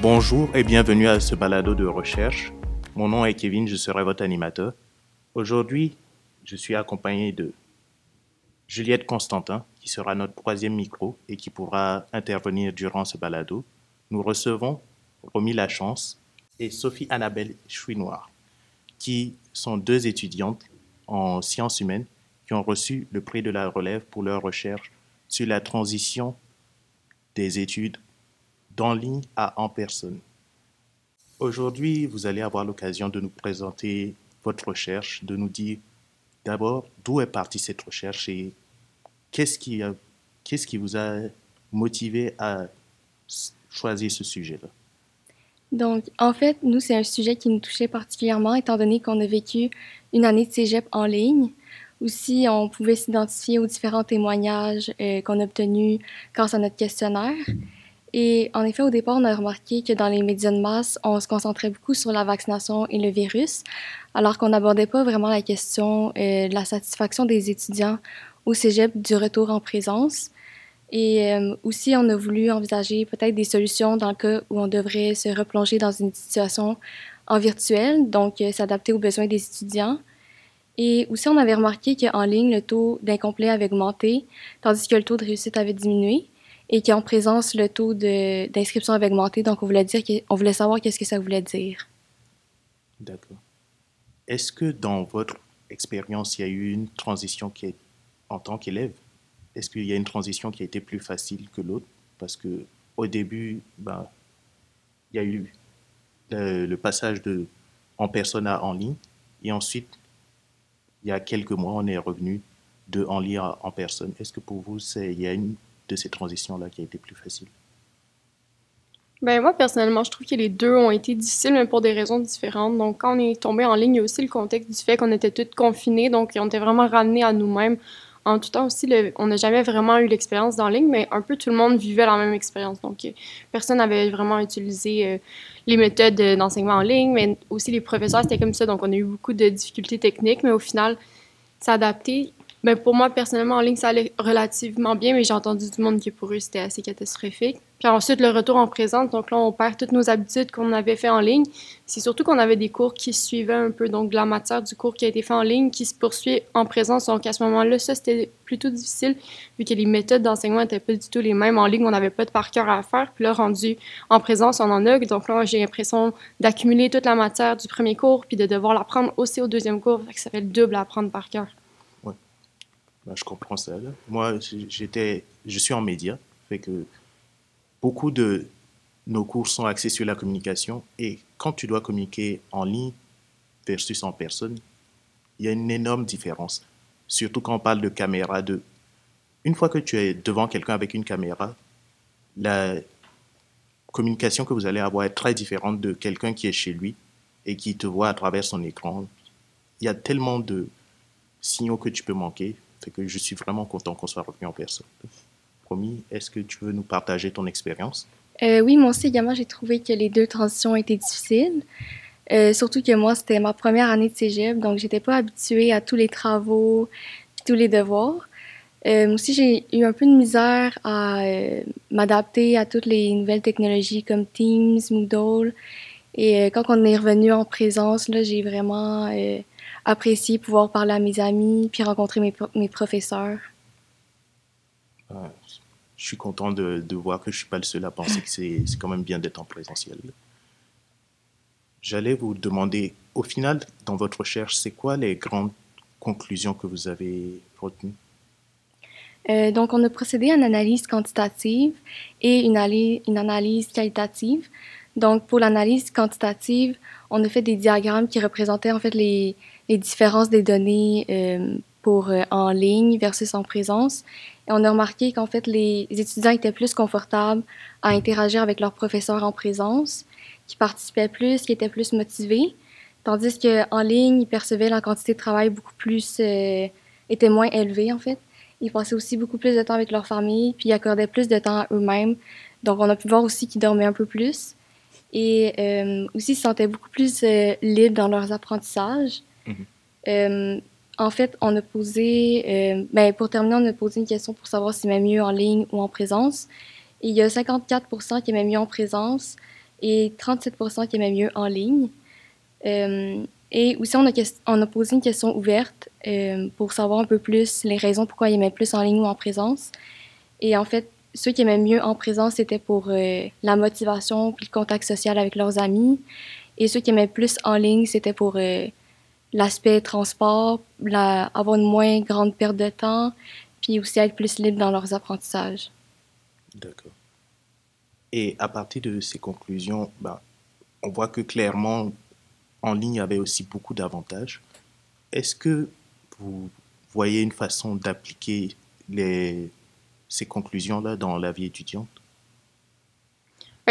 Bonjour et bienvenue à ce balado de recherche. Mon nom est Kevin, je serai votre animateur. Aujourd'hui, je suis accompagné de Juliette Constantin, qui sera notre troisième micro et qui pourra intervenir durant ce balado. Nous recevons Romy Lachance et Sophie Annabelle Chouinoir, qui sont deux étudiantes en sciences humaines qui ont reçu le prix de la relève pour leur recherche sur la transition des études d'en ligne à en personne. Aujourd'hui, vous allez avoir l'occasion de nous présenter votre recherche, de nous dire d'abord d'où est partie cette recherche et qu'est-ce qui, vous a motivé à choisir ce sujet-là. Donc, en fait, nous, c'est un sujet qui nous touchait particulièrement, étant donné qu'on a vécu une année de cégep en ligne. Aussi, on pouvait s'identifier aux différents témoignages euh, qu'on a obtenus grâce à notre questionnaire. Et en effet, au départ, on a remarqué que dans les médias de masse, on se concentrait beaucoup sur la vaccination et le virus, alors qu'on n'abordait pas vraiment la question euh, de la satisfaction des étudiants au cégep du retour en présence. Et euh, aussi, on a voulu envisager peut-être des solutions dans le cas où on devrait se replonger dans une situation en virtuel, donc euh, s'adapter aux besoins des étudiants. Et aussi, on avait remarqué qu'en ligne, le taux d'incomplet avait augmenté, tandis que le taux de réussite avait diminué, et qu'en présence, le taux d'inscription avait augmenté. Donc, on voulait, dire on voulait savoir qu'est-ce que ça voulait dire. D'accord. Est-ce que dans votre expérience, il y a eu une transition qui est, en tant qu'élève est-ce qu'il y a une transition qui a été plus facile que l'autre? Parce que au début, ben, il y a eu le, passage de en personne à en ligne, et ensuite, il y a quelques mois, on est revenu de en ligne à en personne. Est-ce que pour vous, il y a une de ces transitions-là qui a été plus facile? Ben moi, personnellement, je trouve que les deux ont été difficiles, mais pour des raisons différentes. Donc, quand on est tombé en ligne, il y a aussi le contexte du fait qu'on était tous confinés, donc on était vraiment ramenés à nous-mêmes en tout temps aussi, on n'a jamais vraiment eu l'expérience dans ligne, mais un peu tout le monde vivait la même expérience. Donc, euh, personne n'avait vraiment utilisé euh, les méthodes d'enseignement en ligne, mais aussi les professeurs, c'était comme ça. Donc, on a eu beaucoup de difficultés techniques, mais au final, s'adapter. Mais ben, pour moi, personnellement, en ligne, ça allait relativement bien, mais j'ai entendu du monde qui, pour eux, c'était assez catastrophique. Puis ensuite, le retour en présence. Donc là, on perd toutes nos habitudes qu'on avait fait en ligne. C'est surtout qu'on avait des cours qui suivaient un peu, donc la matière du cours qui a été fait en ligne, qui se poursuit en présence. Donc à ce moment-là, ça, c'était plutôt difficile, vu que les méthodes d'enseignement n'étaient pas du tout les mêmes. En ligne, on n'avait pas de par cœur à faire. Puis là, rendu en présence, on en a. Donc là, j'ai l'impression d'accumuler toute la matière du premier cours, puis de devoir l'apprendre aussi au deuxième cours. Que ça fait le double à apprendre par cœur. Ben, je comprends ça. Moi, j'étais, je suis en média, fait que beaucoup de nos cours sont axés sur la communication et quand tu dois communiquer en ligne versus en personne, il y a une énorme différence. Surtout quand on parle de caméra. De... Une fois que tu es devant quelqu'un avec une caméra, la communication que vous allez avoir est très différente de quelqu'un qui est chez lui et qui te voit à travers son écran. Il y a tellement de signaux que tu peux manquer, fait que je suis vraiment content qu'on soit revenu en personne est-ce que tu veux nous partager ton expérience? Euh, oui, moi aussi également, j'ai trouvé que les deux transitions étaient difficiles. Euh, surtout que moi, c'était ma première année de cégep, donc j'étais pas habituée à tous les travaux, tous les devoirs. Euh, aussi, j'ai eu un peu de misère à m'adapter à toutes les nouvelles technologies comme Teams, Moodle. Et quand on est revenu en présence, là, j'ai vraiment apprécié pouvoir parler à mes amis puis rencontrer mes, mes professeurs. Ah, je suis content de, de, voir que je ne suis pas le seul à penser que c'est quand même bien d'être en présentiel. J'allais vous demander, au final, dans votre recherche, c'est quoi les grandes conclusions que vous avez retenues? Euh, donc, on a procédé à une analyse quantitative et une, une analyse qualitative. Donc, pour l'analyse quantitative, on a fait des diagrammes qui représentaient en fait les, les différences des données euh, pour euh, en ligne versus en présence. Et on a remarqué qu'en fait, les étudiants étaient plus confortables à interagir avec leurs professeurs en présence, qui participaient plus, qui étaient plus motivés, tandis qu'en ligne, ils percevaient la quantité de travail beaucoup plus, euh, était moins élevée en fait. Ils passaient aussi beaucoup plus de temps avec leur famille, puis ils accordaient plus de temps à eux-mêmes. Donc, on a pu voir aussi qu'ils dormaient un peu plus. Et euh, aussi, ils se sentaient beaucoup plus libres dans leurs apprentissages. Mm-hmm. En fait, on a posé, euh, ben, pour terminer, on a posé une question pour savoir s'il aimait mieux en ligne ou en présence. il y a 54% qui aimaient mieux en présence, et 37% qui aimaient mieux en ligne. Euh, et aussi, on a, posé une question ouverte euh, pour savoir un peu plus les raisons pourquoi ils aimaient plus en ligne ou en présence. Et en fait, ceux qui aimaient mieux en présence, c'était pour euh, la motivation puis le contact social avec leurs amis. Et ceux qui aimaient plus en ligne, c'était pour euh, l'aspect transport, avoir une moins grande perte de temps, puis aussi être plus libre dans leurs apprentissages. D'accord. Et à partir de ces conclusions, ben, on voit que clairement, en ligne avait aussi beaucoup d'avantages. Est-ce que vous voyez une façon d'appliquer ces conclusions-là dans la vie étudiante?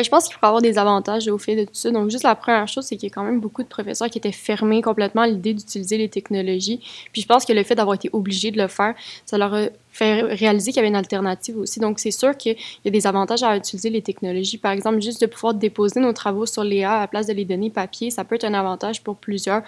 Je pense qu'il faut avoir des avantages au fait de tout ça. Donc, juste la première chose, c'est qu'il y a quand même beaucoup de professeurs qui étaient fermés complètement à l'idée d'utiliser les technologies. Puis, je pense que le fait d'avoir été obligé de le faire, ça leur a fait réaliser qu'il y avait une alternative aussi. Donc, c'est sûr qu'il y a des avantages à utiliser les technologies. Par exemple, juste de pouvoir déposer nos travaux sur l'EA à la place de les donner papier, ça peut être un avantage pour plusieurs.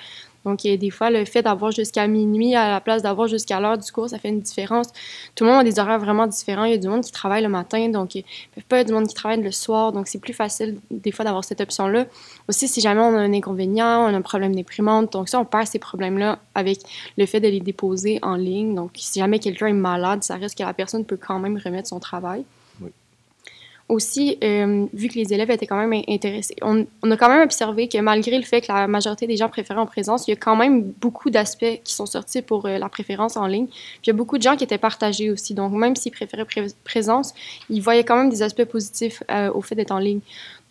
Donc, des fois, le fait d'avoir jusqu'à minuit à la place d'avoir jusqu'à l'heure du cours, ça fait une différence. Tout le monde a des horaires vraiment différents. Il y a du monde qui travaille le matin, donc il ne peut pas y avoir du monde qui travaille le soir. Donc, c'est plus facile des fois d'avoir cette option-là. Aussi, si jamais on a un inconvénient, on a un problème d'imprimante, donc ça, on perd ces problèmes-là avec le fait de les déposer en ligne. Donc, si jamais quelqu'un est malade, ça risque que la personne peut quand même remettre son travail aussi, euh, vu que les élèves étaient quand même intéressés, on, a quand même observé que malgré le fait que la majorité des gens préféraient en présence, il y a quand même beaucoup d'aspects qui sont sortis pour euh, la préférence en ligne. Il y a beaucoup de gens qui étaient partagés aussi. Donc, même s'ils préféraient présence, ils voyaient quand même des aspects positifs euh, au fait d'être en ligne.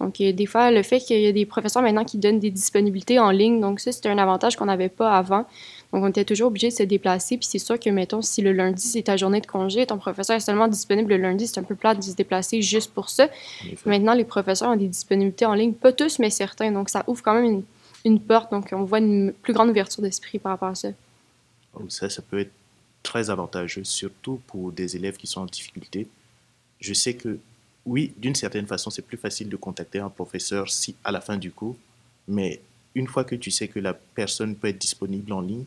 Donc, des fois, le fait qu'il y a des professeurs maintenant qui donnent des disponibilités en ligne, donc ça, c'est un avantage qu'on n'avait pas avant. Donc, on était toujours obligé de se déplacer. Puis c'est sûr que, mettons, si le lundi, c'est ta journée de congé, ton professeur est seulement disponible le lundi, c'est un peu plat de se déplacer juste pour ça. Maintenant, les professeurs ont des disponibilités en ligne, pas tous, mais certains. Donc, ça ouvre quand même une, une porte. Donc, on voit une plus grande ouverture d'esprit par rapport à ça. Oh, ça, ça peut être très avantageux, surtout pour des élèves qui sont en difficulté. Je sais que, oui, d'une certaine façon, c'est plus facile de contacter un professeur si à la fin du cours, mais une fois que tu sais que la personne peut être disponible en ligne,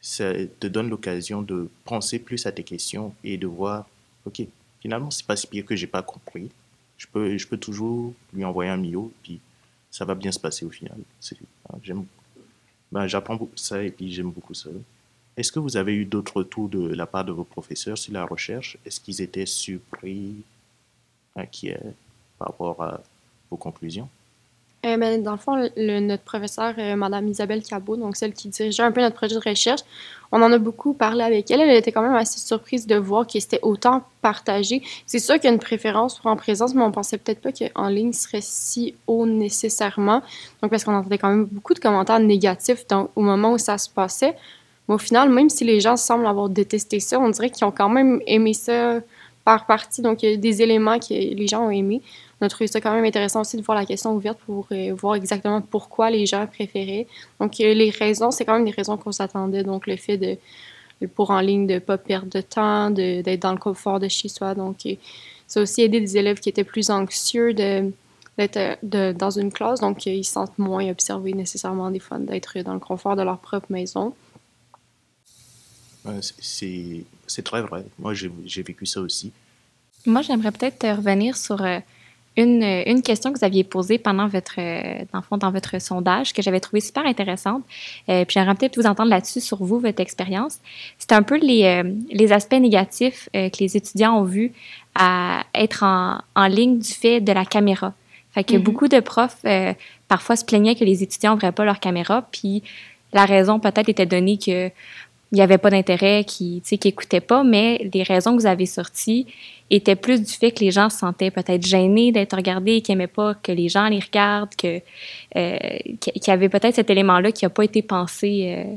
ça te donne l'occasion de penser plus à tes questions et de voir, ok, finalement, c'est pas si pire que j'ai pas compris. Je peux, je peux toujours lui envoyer un mio, puis ça va bien se passer au final. Hein, j'aime, ben, j'apprends ça et puis j'aime beaucoup ça. Est-ce que vous avez eu d'autres retours de la part de vos professeurs sur la recherche? Est-ce qu'ils étaient surpris, inquiets par rapport à vos conclusions? Euh, ben, dans le fond, notre professeur, Mme euh, Madame Isabelle Cabot, donc celle qui dirigeait un peu notre projet de recherche, on en a beaucoup parlé avec elle. Elle était quand même assez surprise de voir que c'était autant partagé. C'est sûr qu'il y a une préférence pour en présence, mais on pensait peut-être pas qu'en ligne serait si haut nécessairement. Donc, parce qu'on entendait quand même beaucoup de commentaires négatifs au moment où ça se passait. Mais au final, même si les gens semblent avoir détesté ça, on dirait qu'ils ont quand même aimé ça par partie. Donc, des éléments que les gens ont aimés on a trouvé ça quand même intéressant aussi de voir la question ouverte pour euh, voir exactement pourquoi les gens préféraient. Donc, euh, les raisons, c'est quand même des raisons qu'on s'attendait. Donc, le fait de, pour en ligne, de ne pas perdre de temps, d'être dans le confort de chez soi. Donc, euh, ça a aussi aidé des élèves qui étaient plus anxieux de d'être dans une classe, donc ils se sentent moins observés nécessairement des fois d'être dans le confort de leur propre maison. C'est très vrai. Moi, j'ai vécu ça aussi. Moi, j'aimerais peut-être revenir sur une, une, question que vous aviez posée pendant votre, dans, fond, dans votre sondage que j'avais trouvé super intéressante. Euh, puis j'aimerais peut-être vous entendre là-dessus sur vous, votre expérience. C'est un peu les, euh, les aspects négatifs euh, que les étudiants ont vus à être en, en, ligne du fait de la caméra. Fait que mm-hmm. beaucoup de profs parfois se plaignaient que les étudiants n'ouvraient pas leur caméra, puis la raison peut-être était donnée que il n'y avait pas d'intérêt, qui qui pas, mais les raisons que vous avez sorties étaient plus du fait que les gens se sentaient peut-être gênés d'être regardés, qu'ils n'aimaient pas que les gens les regardent, euh, qu'il y avait peut-être cet élément-là qui n'a pas été pensé euh,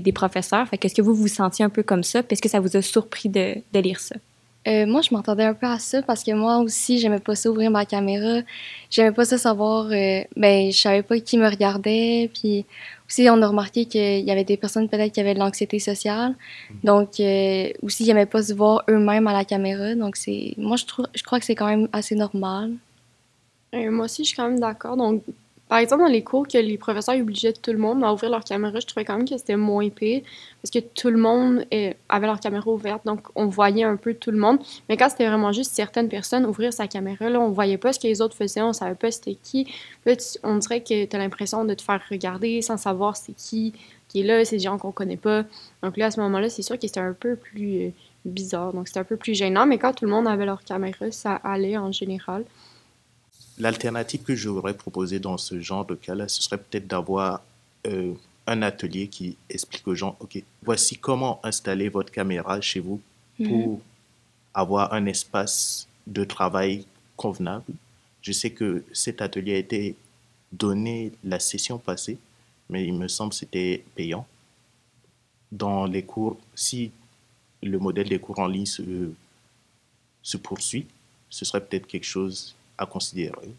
des, professeurs. Fait qu'est-ce que vous vous sentiez un peu comme ça? Est-ce que ça vous a surpris de, de lire ça? Euh, moi, je m'entendais un peu à ça parce que moi aussi, j'aimais pas ça ouvrir ma caméra. J'aimais pas ça savoir. Euh, ben, je savais pas qui me regardait. Puis aussi, on a remarqué qu'il y avait des personnes peut-être qui avaient de l'anxiété sociale. Donc, euh, aussi, ils n'aimaient pas se voir eux-mêmes à la caméra. Donc, c'est, moi, je, trouve, je crois que c'est quand même assez normal. moi aussi, je suis quand même d'accord. Donc, par exemple, dans les cours que les professeurs obligeaient tout le monde à ouvrir leur caméra, je trouvais quand même que c'était moins pire parce que tout le monde avait leur caméra ouverte, donc on voyait un peu tout le monde. Mais quand c'était vraiment juste certaines personnes ouvrir sa caméra, là, on voyait pas ce que les autres faisaient, on savait pas c'était qui. Là, on dirait que tu as l'impression de te faire regarder sans savoir c'est qui qui est là, c'est des gens qu'on connaît pas. Donc là, à ce moment-là, c'est sûr que c'était un peu plus euh, bizarre, donc c'était un peu plus gênant, mais quand tout le monde avait leur caméra, ça allait en général. L'alternative que j'aurais proposée dans ce genre de cas-là, ce serait peut-être d'avoir euh, un atelier qui explique aux gens, OK, voici comment installer votre caméra chez vous pour mhm. avoir un espace de travail convenable. Je sais que cet atelier a été donné la session passée, mais il me semble que c'était payant. Dans les cours, si le modèle des cours en ligne se, se poursuit, ce serait peut-être quelque chose à considérer.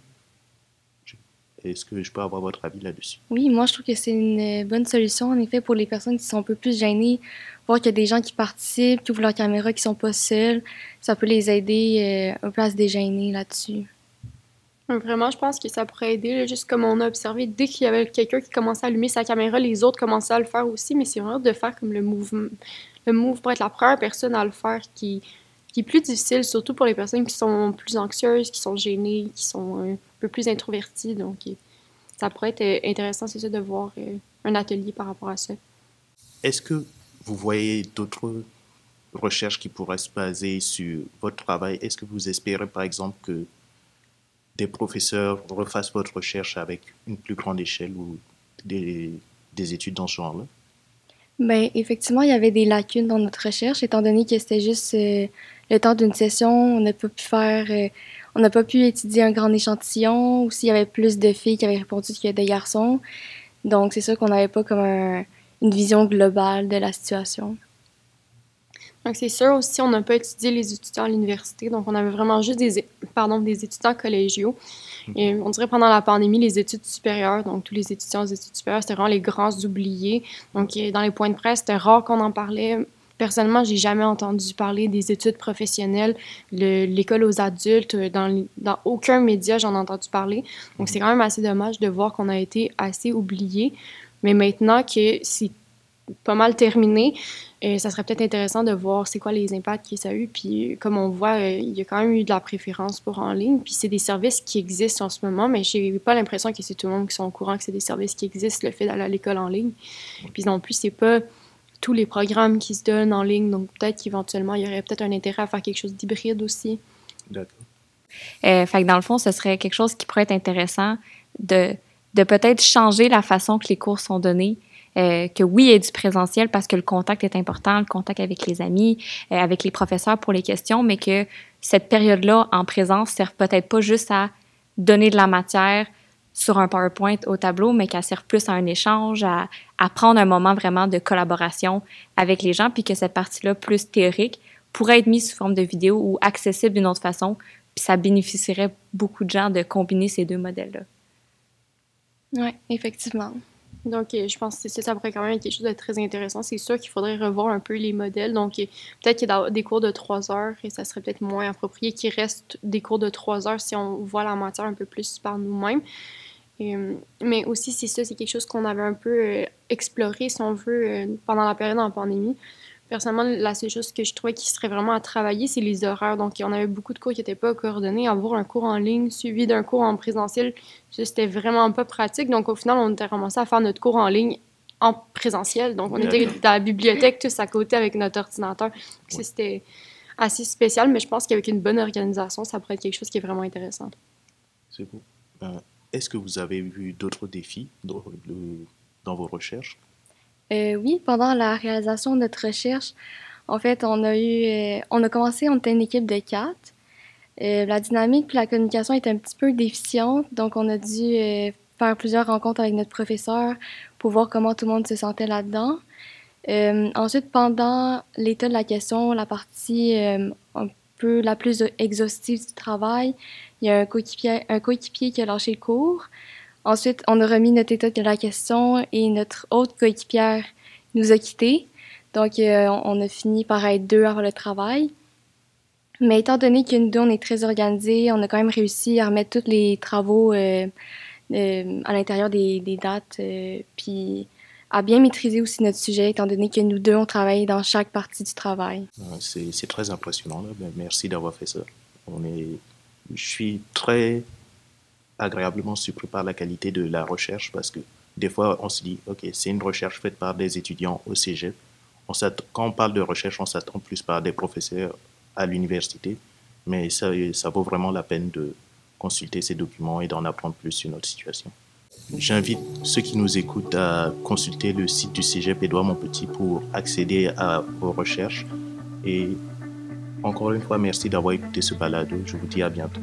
Est-ce que je peux avoir votre avis là-dessus? Oui, moi, je trouve que c'est une bonne solution, en effet, pour les personnes qui sont un peu plus gênées. Voir qu'il y a des gens qui participent, qui ouvrent leur caméra, qui sont pas seuls, ça peut les aider euh, un peu à se dégainer là-dessus. Vraiment, je pense que ça pourrait aider, juste comme on a observé, dès qu'il y avait quelqu'un qui commençait à allumer sa caméra, les autres commençaient à le faire aussi, mais c'est vraiment de faire comme le mouvement, le move pour être la première personne à le faire qui, qui est plus difficile, surtout pour les personnes qui sont plus anxieuses, qui sont gênées, qui sont un peu plus introverties. Donc, ça pourrait être intéressant, c'est ça, de voir euh, un atelier par rapport à ça. Est-ce que vous voyez d'autres recherches qui pourraient se baser sur votre travail? Est-ce que vous espérez, par exemple, que des professeurs refassent votre recherche avec une plus grande échelle ou des, des études dans ce genre-là? Bien, effectivement, il y avait des lacunes dans notre recherche, étant donné que c'était juste euh, le temps d'une session, on n'a pas pu faire, euh, on n'a pas pu étudier un grand échantillon, ou s'il y avait plus de filles qui avaient répondu que de garçons. Donc, c'est sûr qu'on n'avait pas comme une vision globale de la situation. Donc, c'est sûr aussi, on n'a pas étudié les étudiants à l'université, donc on avait vraiment juste des, pardon, des étudiants collégiaux. On dirait pendant la pandémie, les études supérieures, donc tous les étudiants aux études supérieures, c'était vraiment les grands oubliés. Donc, dans les points de presse, c'était rare qu'on en parlait. Personnellement, j'ai jamais entendu parler des études professionnelles, l'école aux adultes, dans, dans aucun média, j'en ai entendu parler. Donc, c'est quand même assez dommage de voir qu'on a été assez oubliés. Mais maintenant que c'est pas mal terminé, euh, ça serait peut-être intéressant de voir c'est quoi les impacts que ça a eu. Puis, comme on voit, euh, il y a quand même eu de la préférence pour en ligne. Puis, c'est des services qui existent en ce moment, mais j'ai pas l'impression que c'est tout le monde qui sont au courant que c'est des services qui existent, le fait d'aller à l'école en ligne. Puis, non plus, c'est pas tous les programmes qui se donnent en ligne. Donc, peut-être qu'éventuellement, il y aurait peut-être un intérêt à faire quelque chose d'hybride aussi. D'accord. Euh, fait que dans le fond, ce serait quelque chose qui pourrait être intéressant de, de peut-être changer la façon que les cours sont donnés. Euh, que oui, il y a du présentiel parce que le contact est important, le contact avec les amis, euh, avec les professeurs pour les questions, mais que cette période-là en présence sert peut-être pas juste à donner de la matière, sur un PowerPoint au tableau, mais qu'elle sert plus à un échange, à, à, prendre un moment vraiment de collaboration avec les gens, puis que cette partie-là, plus théorique, pourrait être mise sous forme de vidéo ou accessible d'une autre façon, puis ça bénéficierait beaucoup de gens de combiner ces deux modèles-là. Oui, effectivement. Donc, euh, je pense que ça pourrait quand même être quelque chose de très intéressant. C'est sûr qu'il faudrait revoir un peu les modèles. Donc, euh, peut-être qu'il y a des cours de trois heures et ça serait peut-être moins approprié qu'il reste des cours de trois heures si on voit la matière un peu plus par nous-mêmes. Euh, mais aussi, c'est ça, c'est quelque chose qu'on avait un peu exploré, si on veut, pendant la période en pandémie. Personnellement, la seule chose que je trouvais qui serait vraiment à travailler, c'est les horaires. Donc, on avait beaucoup de cours qui n'étaient pas coordonnés. Avoir un cours en ligne suivi d'un cours en présentiel, c'était vraiment pas pratique. Donc, au final, on était commencé à faire notre cours en ligne en présentiel. Donc, on était dans la bibliothèque tous à côté avec notre ordinateur. C'était assez spécial, mais je pense qu'avec une bonne organisation, ça pourrait être quelque chose qui est vraiment intéressant. C'est beau. Est-ce que vous avez vu d'autres défis dans, vos recherches? Euh, oui, pendant la réalisation de notre recherche, en fait, on a eu, euh, on a commencé, on était une équipe de quatre. Euh, la dynamique et la communication était un petit peu déficiente, donc on a dû faire plusieurs rencontres avec notre professeur pour voir comment tout le monde se sentait là-dedans. ensuite, pendant l'état de la question, la partie un peu la plus exhaustive du travail, il y a un coéquipier, un coéquipier qui a lâché le cours. Ensuite, on a remis notre état de la question et notre autre coéquipière nous a quittés. Donc, euh, on a fini par être deux avant le travail. Mais étant donné que nous deux, on est très organisés, on a quand même réussi à remettre tous les travaux euh, euh, à l'intérieur des, dates, puis à bien maîtriser aussi notre sujet, étant donné que nous deux, on travaille dans chaque partie du travail. C'est très impressionnant. Là. Ben, merci d'avoir fait ça. Je suis très agréablement surpris par la qualité de la recherche parce que des fois, on se dit, OK, c'est une recherche faite par des étudiants au cégep. Quand on parle de recherche, on s'attend plus par des professeurs à l'université, mais ça, ça vaut vraiment la peine de consulter ces documents et d'en apprendre plus sur notre situation. J'invite ceux qui nous écoutent à consulter le site du Cégep Édouard Montpetit pour accéder à vos recherches. Et encore une fois, merci d'avoir écouté ce balado. Je vous dis à bientôt.